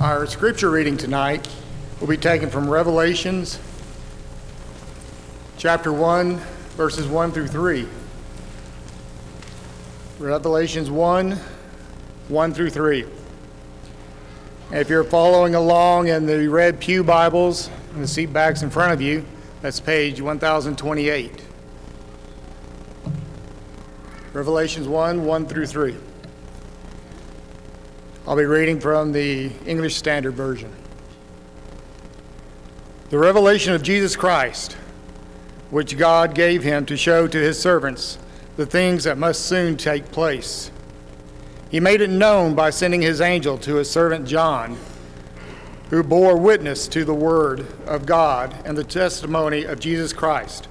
Our scripture reading tonight will be taken from Revelations chapter 1, verses 1 through 3. Revelations 1, 1 through 3. If you're following along in the red Pew Bibles and the seat backs in front of you, that's page 1028. Revelations 1, 1 through 3. I'll be reading from the English Standard Version. The revelation of Jesus Christ, which God gave him to show to his servants the things that must soon take place. He made it known by sending his angel to his servant John, who bore witness to the word of God and the testimony of Jesus Christ,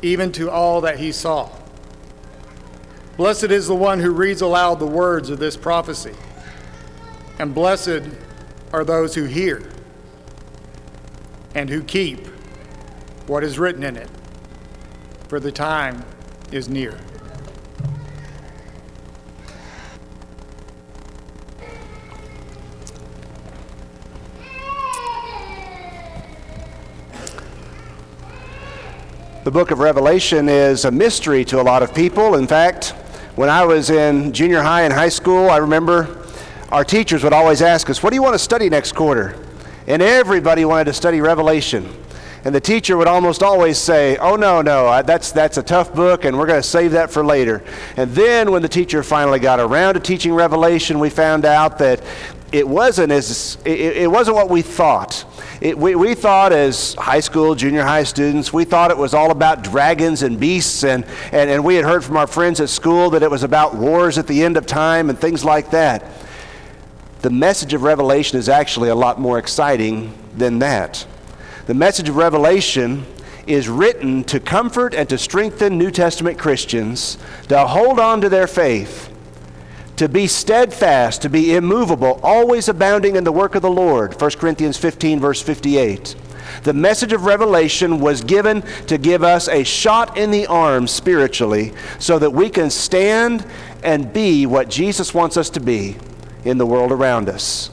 even to all that he saw. Blessed is the one who reads aloud the words of this prophecy and blessed are those who hear and who keep what is written in it, for the time is near. The book of Revelation is a mystery to a lot of people. In fact, when I was in junior high and high school, I remember our teachers would always ask us, What do you want to study next quarter? And everybody wanted to study Revelation. And the teacher would almost always say, Oh, no, no, that's, that's a tough book, and we're going to save that for later. And then when the teacher finally got around to teaching Revelation, we found out that it wasn't, as, it, it wasn't what we thought. It, we, we thought as high school, junior high students, we thought it was all about dragons and beasts, and, and, and we had heard from our friends at school that it was about wars at the end of time and things like that the message of Revelation is actually a lot more exciting than that. The message of Revelation is written to comfort and to strengthen New Testament Christians to hold on to their faith, to be steadfast, to be immovable, always abounding in the work of the Lord. 1 Corinthians 15, verse 58. The message of Revelation was given to give us a shot in the arm spiritually so that we can stand and be what Jesus wants us to be in the world around us.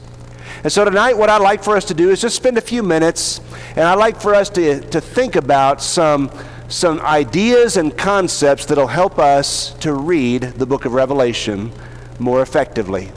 And so tonight, what I'd like for us to do is just spend a few minutes, and I'd like for us to, to think about some, some ideas and concepts that'll help us to read the book of Revelation more effectively.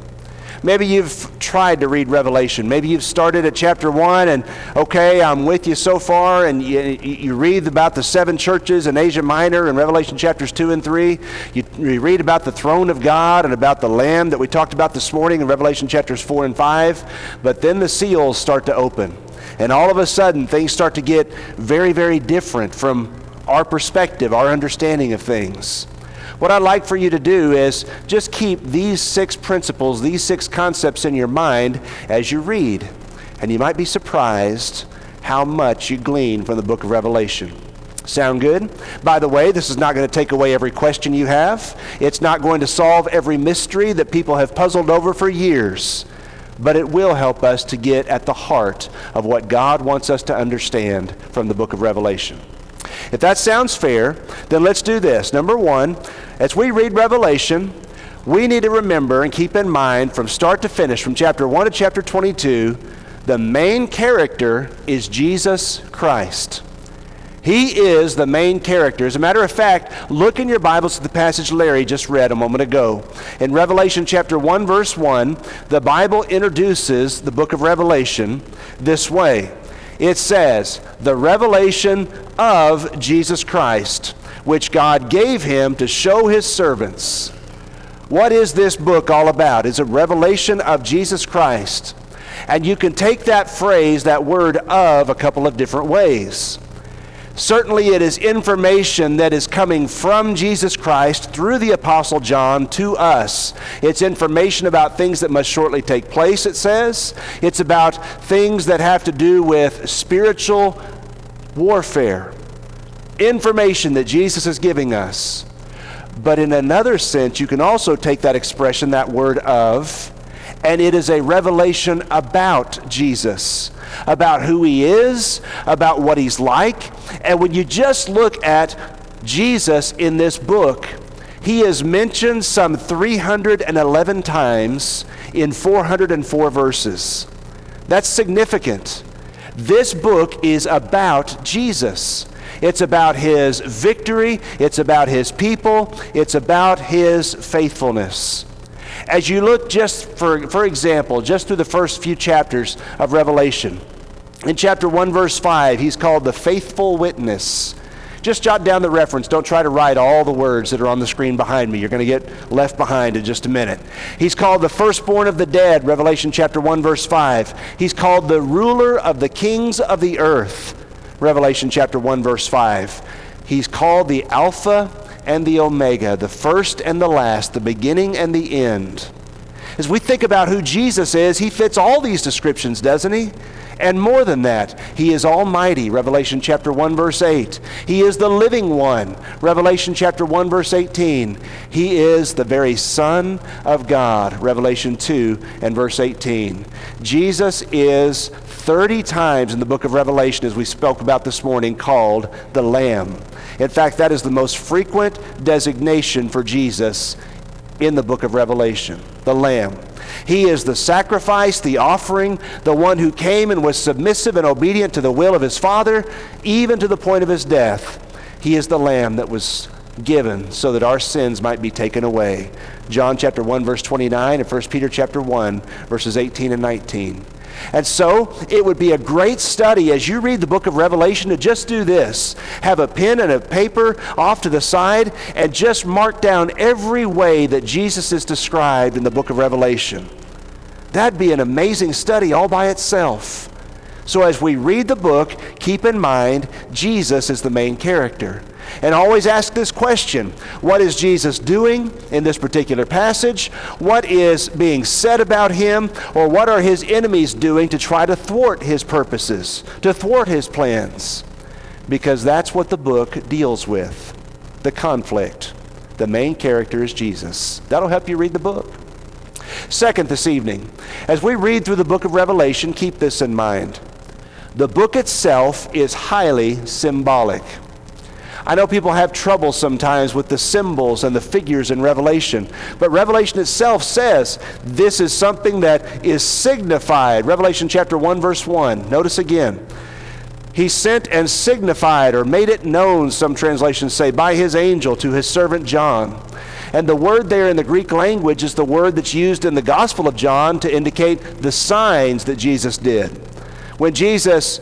Maybe you've tried to read Revelation. Maybe you've started at chapter 1 and, okay, I'm with you so far, and you, you read about the seven churches in Asia Minor in Revelation chapters 2 and 3. You, you read about the throne of God and about the Lamb that we talked about this morning in Revelation chapters 4 and 5. But then the seals start to open. And all of a sudden, things start to get very, very different from our perspective, our understanding of things. What I'd like for you to do is just keep these six principles, these six concepts in your mind as you read. And you might be surprised how much you glean from the book of Revelation. Sound good? By the way, this is not going to take away every question you have. It's not going to solve every mystery that people have puzzled over for years. But it will help us to get at the heart of what God wants us to understand from the book of Revelation. If that sounds fair, then let's do this. Number one, as we read Revelation, we need to remember and keep in mind from start to finish, from chapter 1 to chapter 22, the main character is Jesus Christ. He is the main character. As a matter of fact, look in your Bibles at the passage Larry just read a moment ago. In Revelation chapter 1, verse 1, the Bible introduces the book of Revelation this way it says, the revelation of Jesus Christ, which God gave him to show his servants. What is this book all about? It's a revelation of Jesus Christ. And you can take that phrase, that word of, a couple of different ways. Certainly, it is information that is coming from Jesus Christ through the Apostle John to us. It's information about things that must shortly take place, it says. It's about things that have to do with spiritual warfare. Information that Jesus is giving us. But in another sense, you can also take that expression, that word of, and it is a revelation about Jesus, about who he is, about what he's like. And when you just look at Jesus in this book, he is mentioned some 311 times in 404 verses. That's significant. This book is about Jesus. It's about his victory, it's about his people, it's about his faithfulness. As you look just for, for example, just through the first few chapters of Revelation, in chapter 1, verse 5, he's called the faithful witness. Just jot down the reference. Don't try to write all the words that are on the screen behind me. You're going to get left behind in just a minute. He's called the firstborn of the dead, Revelation chapter 1, verse 5. He's called the ruler of the kings of the earth, Revelation chapter 1, verse 5. He's called the Alpha and the Omega, the first and the last, the beginning and the end. As we think about who Jesus is, he fits all these descriptions, doesn't he? And more than that, he is almighty, Revelation chapter 1 verse 8. He is the living one, Revelation chapter 1 verse 18. He is the very son of God, Revelation 2 and verse 18. Jesus is 30 times in the book of Revelation as we spoke about this morning called the lamb. In fact, that is the most frequent designation for Jesus in the book of Revelation, the lamb. He is the sacrifice, the offering, the one who came and was submissive and obedient to the will of his Father, even to the point of his death. He is the lamb that was given so that our sins might be taken away. John chapter 1 verse 29 and 1 Peter chapter 1 verses 18 and 19. And so it would be a great study as you read the book of Revelation to just do this have a pen and a paper off to the side and just mark down every way that Jesus is described in the book of Revelation. That'd be an amazing study all by itself. So as we read the book, keep in mind Jesus is the main character. And always ask this question What is Jesus doing in this particular passage? What is being said about him? Or what are his enemies doing to try to thwart his purposes, to thwart his plans? Because that's what the book deals with the conflict. The main character is Jesus. That'll help you read the book. Second, this evening, as we read through the book of Revelation, keep this in mind. The book itself is highly symbolic. I know people have trouble sometimes with the symbols and the figures in Revelation, but Revelation itself says this is something that is signified. Revelation chapter 1, verse 1. Notice again. He sent and signified or made it known, some translations say, by his angel to his servant John. And the word there in the Greek language is the word that's used in the Gospel of John to indicate the signs that Jesus did. When Jesus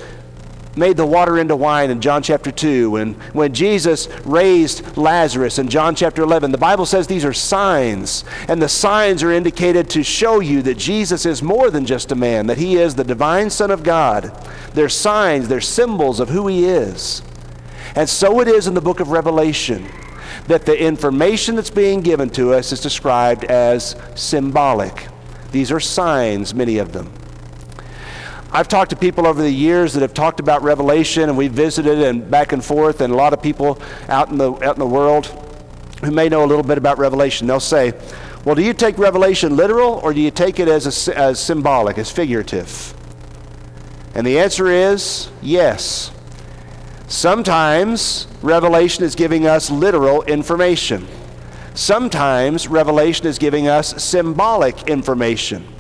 made the water into wine in John chapter 2, and when Jesus raised Lazarus in John chapter 11, the Bible says these are signs. And the signs are indicated to show you that Jesus is more than just a man, that he is the divine Son of God. They're signs, they're symbols of who he is. And so it is in the book of Revelation that the information that's being given to us is described as symbolic. These are signs, many of them. I've talked to people over the years that have talked about Revelation, and we've visited and back and forth, and a lot of people out in the out in the world who may know a little bit about Revelation. They'll say, "Well, do you take Revelation literal, or do you take it as a, as symbolic, as figurative?" And the answer is yes. Sometimes Revelation is giving us literal information. Sometimes Revelation is giving us symbolic information.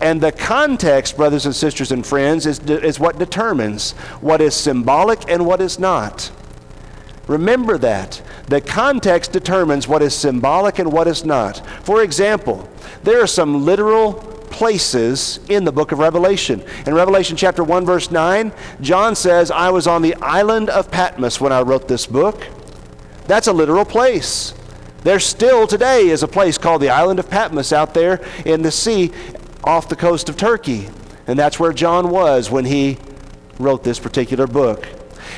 And the context, brothers and sisters and friends, is, is what determines what is symbolic and what is not. Remember that. The context determines what is symbolic and what is not. For example, there are some literal places in the book of Revelation. In Revelation chapter 1 verse 9, John says, "I was on the island of Patmos when I wrote this book." That's a literal place. There still today is a place called the island of Patmos out there in the sea off the coast of Turkey. And that's where John was when he wrote this particular book.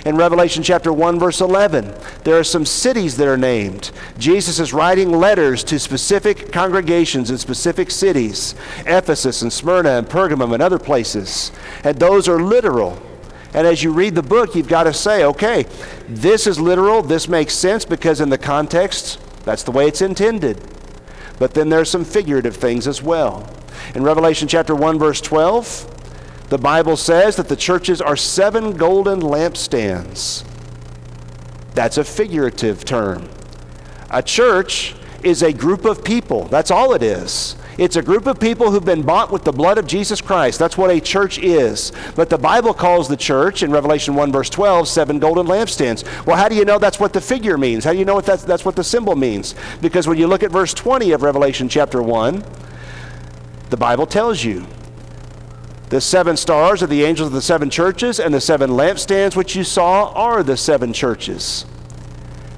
In Revelation chapter 1, verse 11, there are some cities that are named. Jesus is writing letters to specific congregations in specific cities Ephesus and Smyrna and Pergamum and other places. And those are literal. And as you read the book, you've got to say, okay, this is literal, this makes sense because in the context, that's the way it's intended. But then there's some figurative things as well. In Revelation chapter 1 verse 12, the Bible says that the churches are seven golden lampstands. That's a figurative term. A church is a group of people. That's all it is. It's a group of people who've been bought with the blood of Jesus Christ. That's what a church is. But the Bible calls the church in Revelation 1, verse 12, seven golden lampstands. Well, how do you know that's what the figure means? How do you know that's, that's what the symbol means? Because when you look at verse 20 of Revelation chapter 1, the Bible tells you the seven stars are the angels of the seven churches, and the seven lampstands which you saw are the seven churches.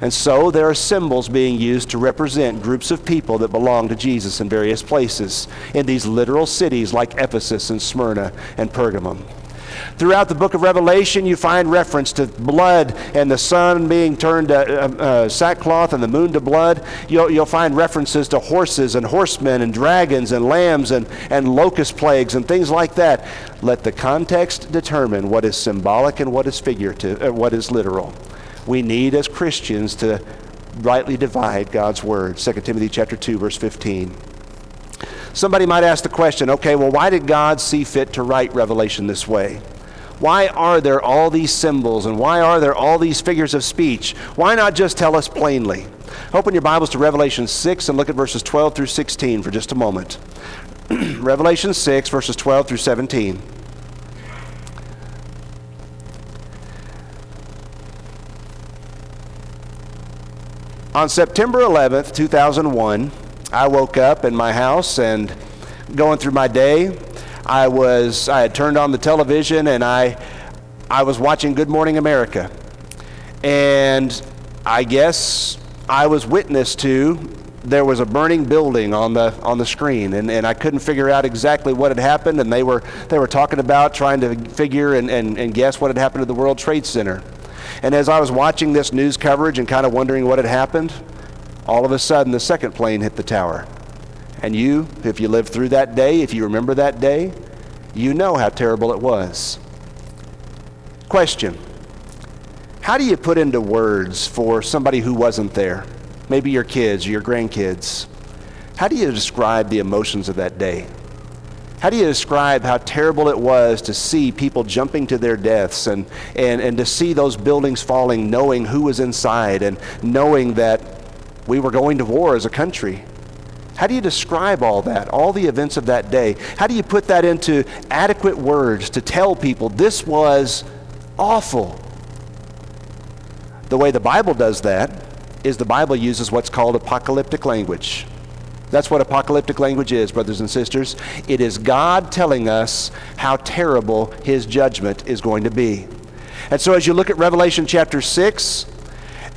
And so there are symbols being used to represent groups of people that belong to Jesus in various places in these literal cities like Ephesus and Smyrna and Pergamum. Throughout the book of Revelation, you find reference to blood and the sun being turned to uh, uh, sackcloth and the moon to blood. You'll, you'll find references to horses and horsemen and dragons and lambs and, and locust plagues and things like that. Let the context determine what is symbolic and what is figurative, uh, what is literal we need as Christians to rightly divide God's word. 2 Timothy chapter 2 verse 15. Somebody might ask the question, okay, well why did God see fit to write Revelation this way? Why are there all these symbols and why are there all these figures of speech? Why not just tell us plainly? Open your Bibles to Revelation 6 and look at verses 12 through 16 for just a moment. Revelation 6 verses 12 through 17. On September 11th, 2001, I woke up in my house and going through my day, I was I had turned on the television and I I was watching Good Morning America. And I guess I was witness to there was a burning building on the on the screen and, and I couldn't figure out exactly what had happened and they were they were talking about trying to figure and, and, and guess what had happened to the World Trade Center. And as I was watching this news coverage and kind of wondering what had happened, all of a sudden the second plane hit the tower. And you, if you lived through that day, if you remember that day, you know how terrible it was. Question How do you put into words for somebody who wasn't there? Maybe your kids or your grandkids. How do you describe the emotions of that day? How do you describe how terrible it was to see people jumping to their deaths and, and, and to see those buildings falling, knowing who was inside and knowing that we were going to war as a country? How do you describe all that, all the events of that day? How do you put that into adequate words to tell people this was awful? The way the Bible does that is the Bible uses what's called apocalyptic language. That's what apocalyptic language is, brothers and sisters. It is God telling us how terrible his judgment is going to be. And so, as you look at Revelation chapter 6,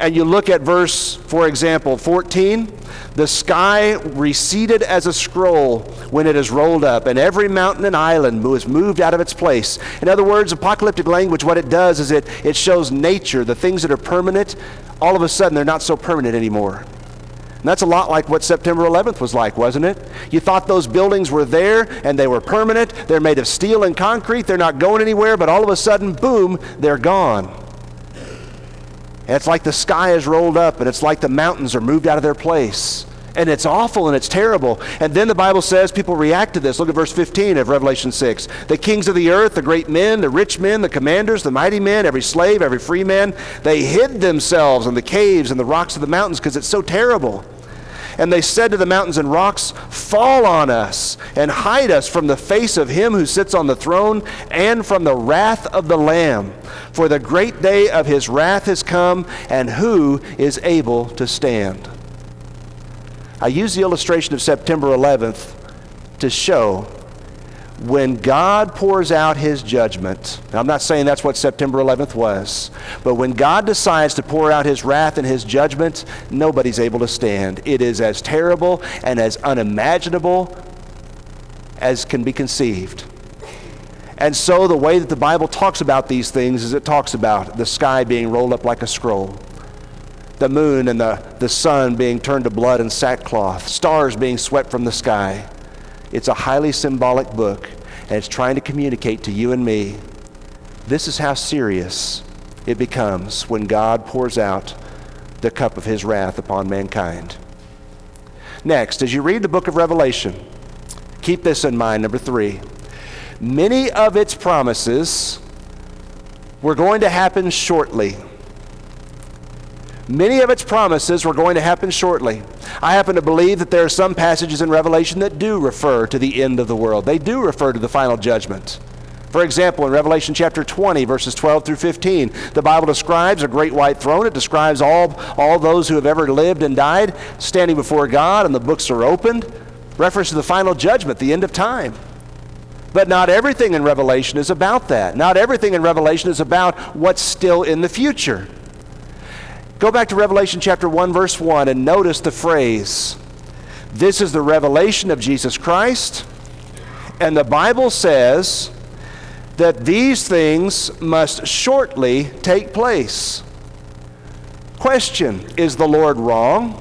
and you look at verse, for example, 14, the sky receded as a scroll when it is rolled up, and every mountain and island was moved out of its place. In other words, apocalyptic language, what it does is it, it shows nature, the things that are permanent, all of a sudden they're not so permanent anymore. And that's a lot like what September 11th was like, wasn't it? You thought those buildings were there and they were permanent. They're made of steel and concrete. They're not going anywhere, but all of a sudden, boom, they're gone. And it's like the sky is rolled up and it's like the mountains are moved out of their place. And it's awful and it's terrible. And then the Bible says people react to this. Look at verse 15 of Revelation 6. The kings of the earth, the great men, the rich men, the commanders, the mighty men, every slave, every free man, they hid themselves in the caves and the rocks of the mountains because it's so terrible. And they said to the mountains and rocks, Fall on us and hide us from the face of him who sits on the throne and from the wrath of the Lamb. For the great day of his wrath has come, and who is able to stand? I use the illustration of September 11th to show when God pours out his judgment, I'm not saying that's what September 11th was, but when God decides to pour out his wrath and his judgment, nobody's able to stand. It is as terrible and as unimaginable as can be conceived. And so, the way that the Bible talks about these things is it talks about the sky being rolled up like a scroll, the moon and the, the sun being turned to blood and sackcloth, stars being swept from the sky. It's a highly symbolic book, and it's trying to communicate to you and me this is how serious it becomes when God pours out the cup of his wrath upon mankind. Next, as you read the book of Revelation, keep this in mind, number three. Many of its promises were going to happen shortly. Many of its promises were going to happen shortly. I happen to believe that there are some passages in Revelation that do refer to the end of the world. They do refer to the final judgment. For example, in Revelation chapter 20, verses 12 through 15, the Bible describes a great white throne. It describes all, all those who have ever lived and died standing before God, and the books are opened. Reference to the final judgment, the end of time. But not everything in Revelation is about that. Not everything in Revelation is about what's still in the future. Go back to Revelation chapter 1, verse 1, and notice the phrase This is the revelation of Jesus Christ. And the Bible says that these things must shortly take place. Question Is the Lord wrong?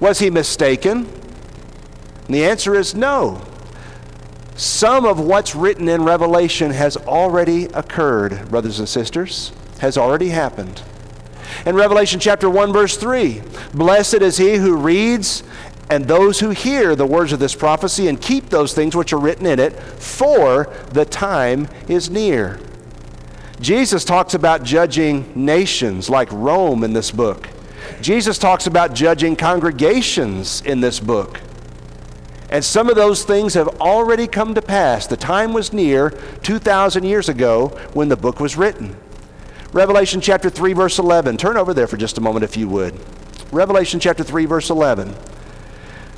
Was he mistaken? And the answer is no. Some of what's written in Revelation has already occurred, brothers and sisters, has already happened. In Revelation chapter 1, verse 3, blessed is he who reads and those who hear the words of this prophecy and keep those things which are written in it, for the time is near. Jesus talks about judging nations like Rome in this book. Jesus talks about judging congregations in this book. And some of those things have already come to pass. The time was near 2,000 years ago when the book was written. Revelation chapter 3, verse 11. Turn over there for just a moment if you would. Revelation chapter 3, verse 11.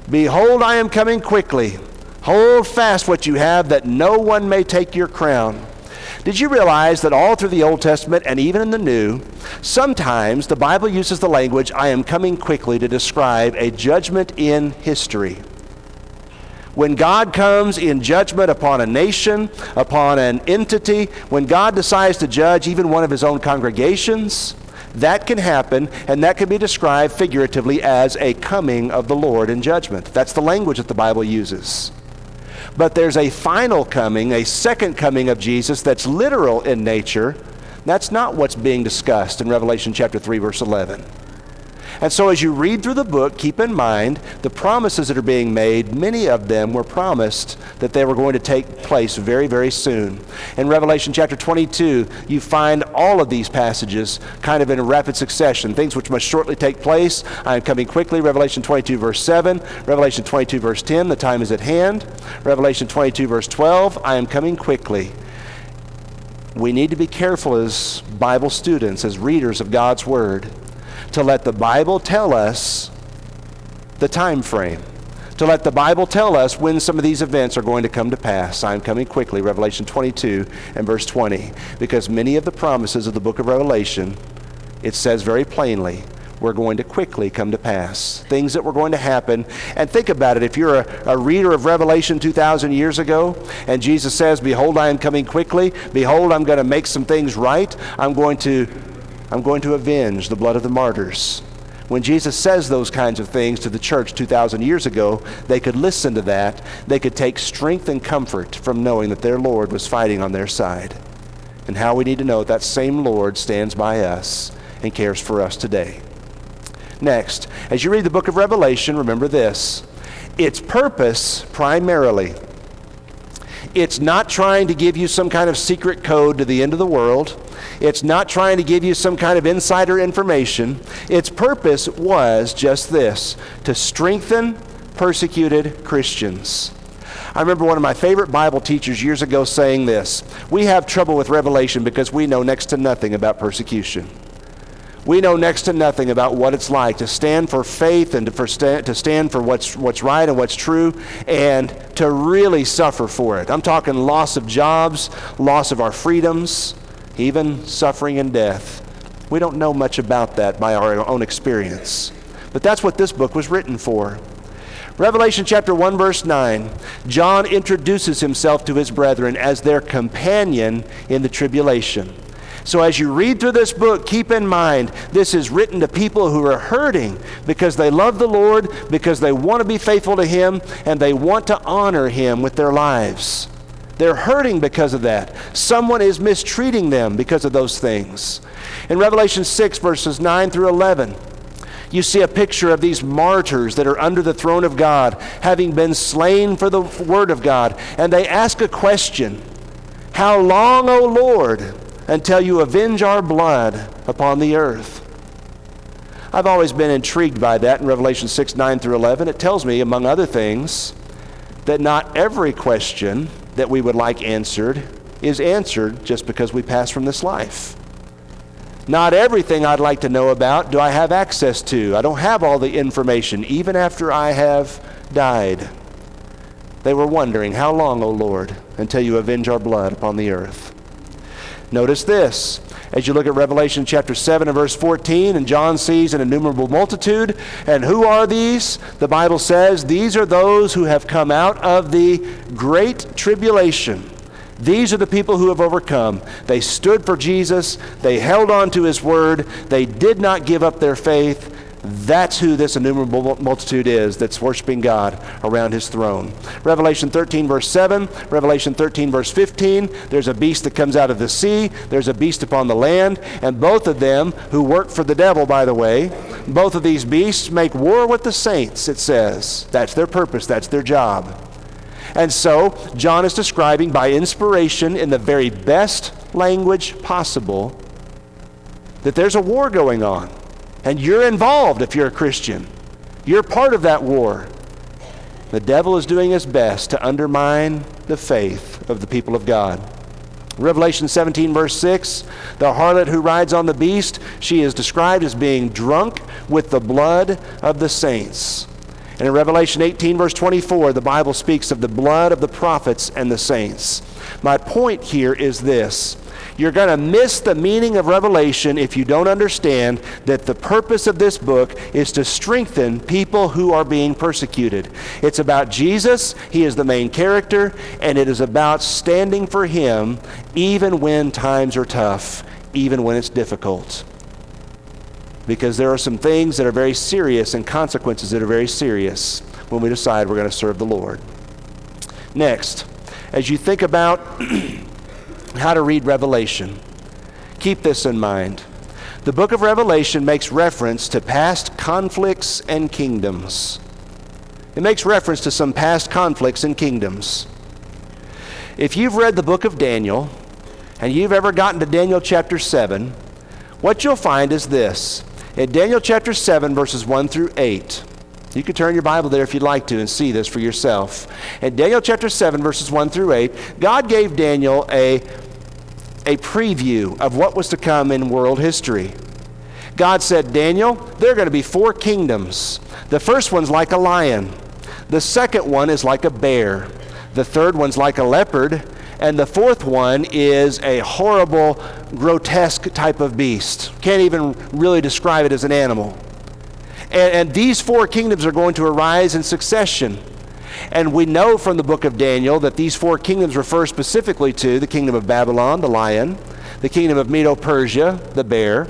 Behold, I am coming quickly. Hold fast what you have, that no one may take your crown. Did you realize that all through the Old Testament and even in the New, sometimes the Bible uses the language, I am coming quickly, to describe a judgment in history? When God comes in judgment upon a nation, upon an entity, when God decides to judge even one of his own congregations, that can happen, and that can be described figuratively as a coming of the Lord in judgment. That's the language that the Bible uses. But there's a final coming, a second coming of Jesus that's literal in nature. That's not what's being discussed in Revelation chapter 3 verse 11. And so, as you read through the book, keep in mind the promises that are being made. Many of them were promised that they were going to take place very, very soon. In Revelation chapter 22, you find all of these passages kind of in rapid succession. Things which must shortly take place. I am coming quickly. Revelation 22, verse 7. Revelation 22, verse 10. The time is at hand. Revelation 22, verse 12. I am coming quickly we need to be careful as Bible students, as readers of God's Word, to let the Bible tell us the time frame, to let the Bible tell us when some of these events are going to come to pass. I'm coming quickly, Revelation 22 and verse 20, because many of the promises of the book of Revelation, it says very plainly, we're going to quickly come to pass. Things that were going to happen. And think about it. If you're a, a, reader of Revelation 2,000 years ago, and Jesus says, Behold, I am coming quickly. Behold, I'm going to make some things right. I'm going to I'm going to avenge the blood of the martyrs. When Jesus says those kinds of things to the church 2,000 years ago, they could listen to that. They could take strength and comfort from knowing that their Lord was fighting on their side. And how we need to know that same Lord stands by us and cares for us today. Next, as you read the book of Revelation, remember this its purpose primarily. It's not trying to give you some kind of secret code to the end of the world. It's not trying to give you some kind of insider information. Its purpose was just this to strengthen persecuted Christians. I remember one of my favorite Bible teachers years ago saying this We have trouble with Revelation because we know next to nothing about persecution. We know next to nothing about what it's like to stand for faith and to, for sta- to stand for what's, what's right and what's true and to really suffer for it. I'm talking loss of jobs, loss of our freedoms, even suffering and death. We don't know much about that by our own experience. But that's what this book was written for. Revelation chapter 1, verse 9, John introduces himself to his brethren as their companion in the tribulation. So, as you read through this book, keep in mind this is written to people who are hurting because they love the Lord, because they want to be faithful to Him, and they want to honor Him with their lives. They're hurting because of that. Someone is mistreating them because of those things. In Revelation 6, verses 9 through 11, you see a picture of these martyrs that are under the throne of God, having been slain for the word of God. And they ask a question How long, O Lord, until you avenge our blood upon the earth? I've always been intrigued by that in Revelation 6 9 through 11. It tells me, among other things, that not every question that we would like answered is answered just because we pass from this life. Not everything I'd like to know about do I have access to. I don't have all the information, even after I have died. They were wondering, How long, O Lord, until you avenge our blood upon the earth? Notice this. As you look at Revelation chapter 7 and verse 14, and John sees an innumerable multitude. And who are these? The Bible says, These are those who have come out of the great tribulation. These are the people who have overcome. They stood for Jesus, they held on to his word, they did not give up their faith, that's who this innumerable multitude is that's worshiping God around his throne. Revelation 13, verse 7, Revelation 13, verse 15, there's a beast that comes out of the sea, there's a beast upon the land, and both of them, who work for the devil, by the way, both of these beasts make war with the saints, it says. That's their purpose, that's their job. And so, John is describing by inspiration in the very best language possible that there's a war going on. And you're involved if you're a Christian. You're part of that war. The devil is doing his best to undermine the faith of the people of God. Revelation 17, verse 6 the harlot who rides on the beast, she is described as being drunk with the blood of the saints. And in Revelation 18, verse 24, the Bible speaks of the blood of the prophets and the saints. My point here is this you're going to miss the meaning of Revelation if you don't understand that the purpose of this book is to strengthen people who are being persecuted. It's about Jesus, He is the main character, and it is about standing for Him even when times are tough, even when it's difficult. Because there are some things that are very serious and consequences that are very serious when we decide we're going to serve the Lord. Next, as you think about how to read Revelation. Keep this in mind. The book of Revelation makes reference to past conflicts and kingdoms. It makes reference to some past conflicts and kingdoms. If you've read the book of Daniel and you've ever gotten to Daniel chapter 7, what you'll find is this. In Daniel chapter 7, verses 1 through 8, you can turn your Bible there if you'd like to and see this for yourself. In Daniel chapter 7, verses 1 through 8, God gave Daniel a, a preview of what was to come in world history. God said, Daniel, there are going to be four kingdoms. The first one's like a lion, the second one is like a bear, the third one's like a leopard, and the fourth one is a horrible, grotesque type of beast. Can't even really describe it as an animal. And, and these four kingdoms are going to arise in succession. And we know from the book of Daniel that these four kingdoms refer specifically to the kingdom of Babylon, the lion, the kingdom of Medo Persia, the bear,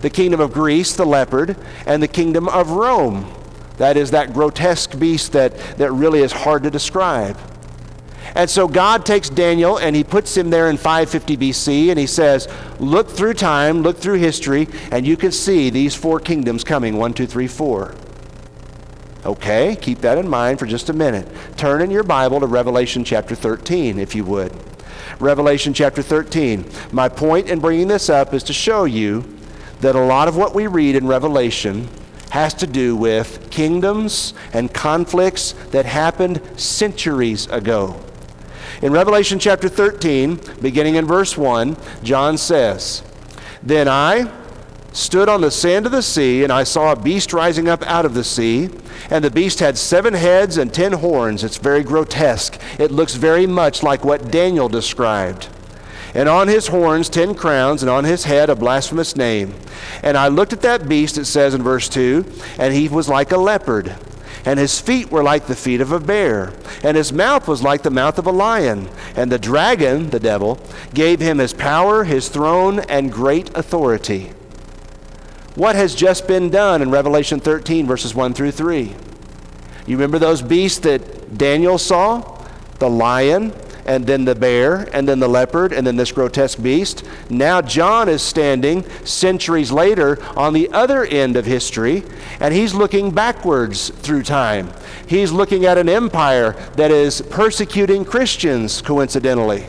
the kingdom of Greece, the leopard, and the kingdom of Rome. That is that grotesque beast that, that really is hard to describe. And so God takes Daniel and he puts him there in 550 BC and he says, Look through time, look through history, and you can see these four kingdoms coming one, two, three, four. Okay, keep that in mind for just a minute. Turn in your Bible to Revelation chapter 13, if you would. Revelation chapter 13. My point in bringing this up is to show you that a lot of what we read in Revelation has to do with kingdoms and conflicts that happened centuries ago. In Revelation chapter 13, beginning in verse 1, John says, Then I stood on the sand of the sea, and I saw a beast rising up out of the sea. And the beast had seven heads and ten horns. It's very grotesque. It looks very much like what Daniel described. And on his horns ten crowns, and on his head a blasphemous name. And I looked at that beast, it says in verse 2, and he was like a leopard and his feet were like the feet of a bear, and his mouth was like the mouth of a lion. And the dragon, the devil, gave him his power, his throne, and great authority. What has just been done in Revelation 13, verses 1 through 3? You remember those beasts that Daniel saw? The lion, and then the bear, and then the leopard, and then this grotesque beast. Now John is standing centuries later on the other end of history, and he's looking backwards through time. He's looking at an empire that is persecuting Christians, coincidentally.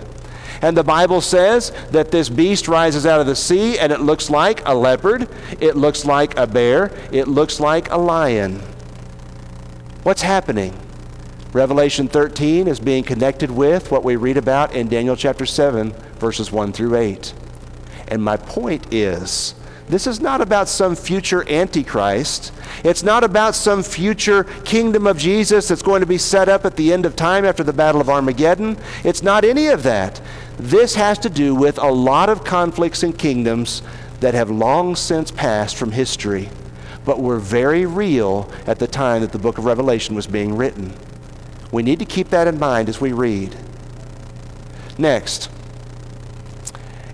And the Bible says that this beast rises out of the sea and it looks like a leopard, it looks like a bear, it looks like a lion. What's happening? Revelation 13 is being connected with what we read about in Daniel chapter 7, verses 1 through 8. And my point is this is not about some future antichrist. It's not about some future kingdom of Jesus that's going to be set up at the end of time after the Battle of Armageddon. It's not any of that. This has to do with a lot of conflicts and kingdoms that have long since passed from history, but were very real at the time that the book of Revelation was being written. We need to keep that in mind as we read. Next,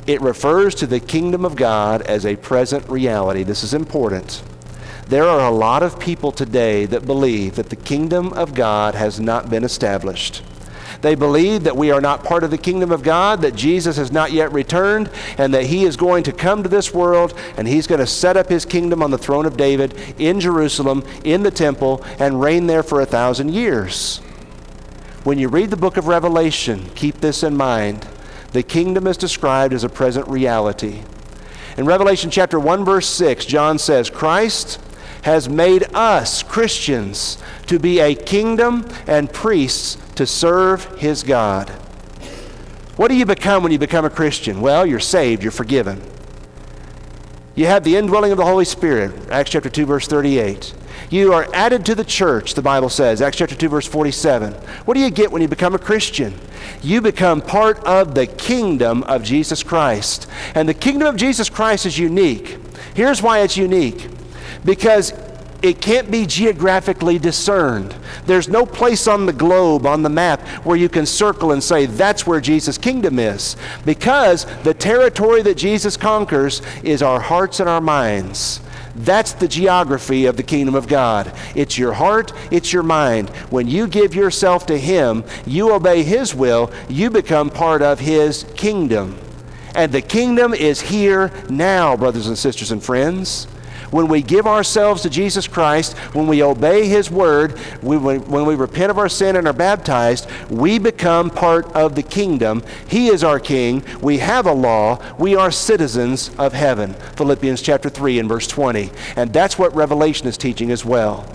it refers to the kingdom of God as a present reality. This is important. There are a lot of people today that believe that the kingdom of God has not been established. They believe that we are not part of the kingdom of God, that Jesus has not yet returned, and that he is going to come to this world and he's going to set up his kingdom on the throne of David in Jerusalem, in the temple, and reign there for a thousand years. When you read the book of Revelation, keep this in mind. The kingdom is described as a present reality. In Revelation chapter 1 verse 6, John says, "Christ has made us Christians to be a kingdom and priests to serve his God." What do you become when you become a Christian? Well, you're saved, you're forgiven. You have the indwelling of the Holy Spirit, Acts chapter 2 verse 38. You are added to the church, the Bible says, Acts chapter 2, verse 47. What do you get when you become a Christian? You become part of the kingdom of Jesus Christ. And the kingdom of Jesus Christ is unique. Here's why it's unique because it can't be geographically discerned. There's no place on the globe, on the map, where you can circle and say, that's where Jesus' kingdom is. Because the territory that Jesus conquers is our hearts and our minds. That's the geography of the kingdom of God. It's your heart, it's your mind. When you give yourself to Him, you obey His will, you become part of His kingdom. And the kingdom is here now, brothers and sisters and friends when we give ourselves to Jesus Christ, when we obey His word, we, when we repent of our sin and are baptized, we become part of the kingdom. He is our king. We have a law. We are citizens of heaven. Philippians chapter 3 and verse 20. And that's what Revelation is teaching as well.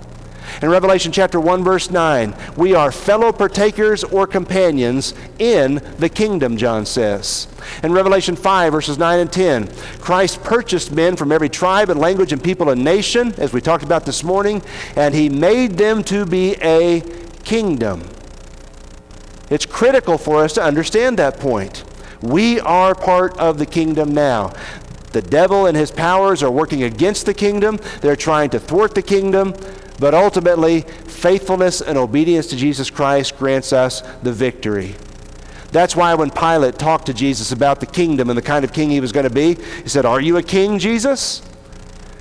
In Revelation chapter 1 verse 9, we are fellow partakers or companions in the kingdom, John says. In Revelation 5 verses 9 and 10, Christ purchased men from every tribe and language and people and nation, as we talked about this morning, and he made them to be a kingdom. It's critical for us to understand that point. We are part of the kingdom now. The devil and his powers are working against the kingdom. They're trying to thwart the kingdom. But ultimately, faithfulness and obedience to Jesus Christ grants us the victory. That's why when Pilate talked to Jesus about the kingdom and the kind of king he was going to be, he said, Are you a king, Jesus?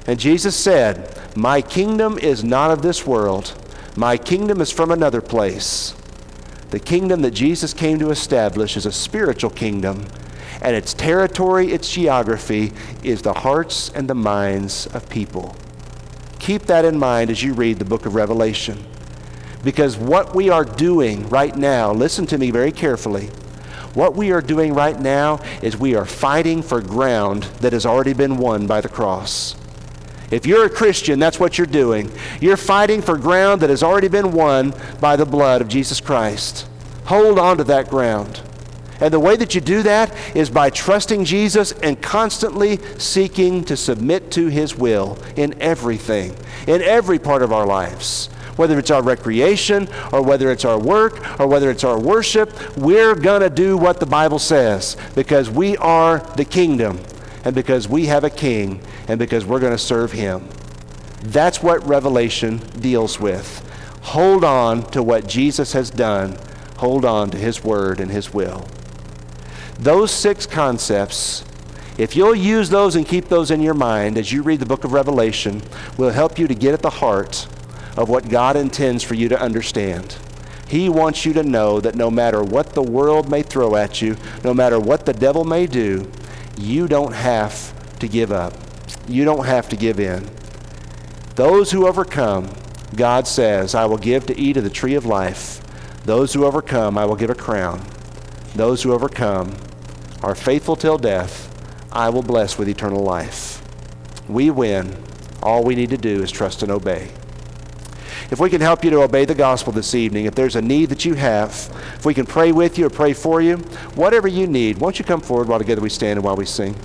And Jesus said, My kingdom is not of this world. My kingdom is from another place. The kingdom that Jesus came to establish is a spiritual kingdom, and its territory, its geography, is the hearts and the minds of people. Keep that in mind as you read the book of Revelation. Because what we are doing right now, listen to me very carefully. What we are doing right now is we are fighting for ground that has already been won by the cross. If you're a Christian, that's what you're doing. You're fighting for ground that has already been won by the blood of Jesus Christ. Hold on to that ground. And the way that you do that is by trusting Jesus and constantly seeking to submit to his will in everything, in every part of our lives. Whether it's our recreation, or whether it's our work, or whether it's our worship, we're going to do what the Bible says because we are the kingdom, and because we have a king, and because we're going to serve him. That's what Revelation deals with. Hold on to what Jesus has done, hold on to his word and his will. Those six concepts, if you'll use those and keep those in your mind as you read the book of Revelation, will help you to get at the heart of what God intends for you to understand. He wants you to know that no matter what the world may throw at you, no matter what the devil may do, you don't have to give up. You don't have to give in. Those who overcome, God says, I will give to eat of the tree of life. Those who overcome, I will give a crown. Those who overcome, are faithful till death, I will bless with eternal life. We win. All we need to do is trust and obey. If we can help you to obey the gospel this evening, if there's a need that you have, if we can pray with you or pray for you, whatever you need, won't you come forward while together we stand and while we sing?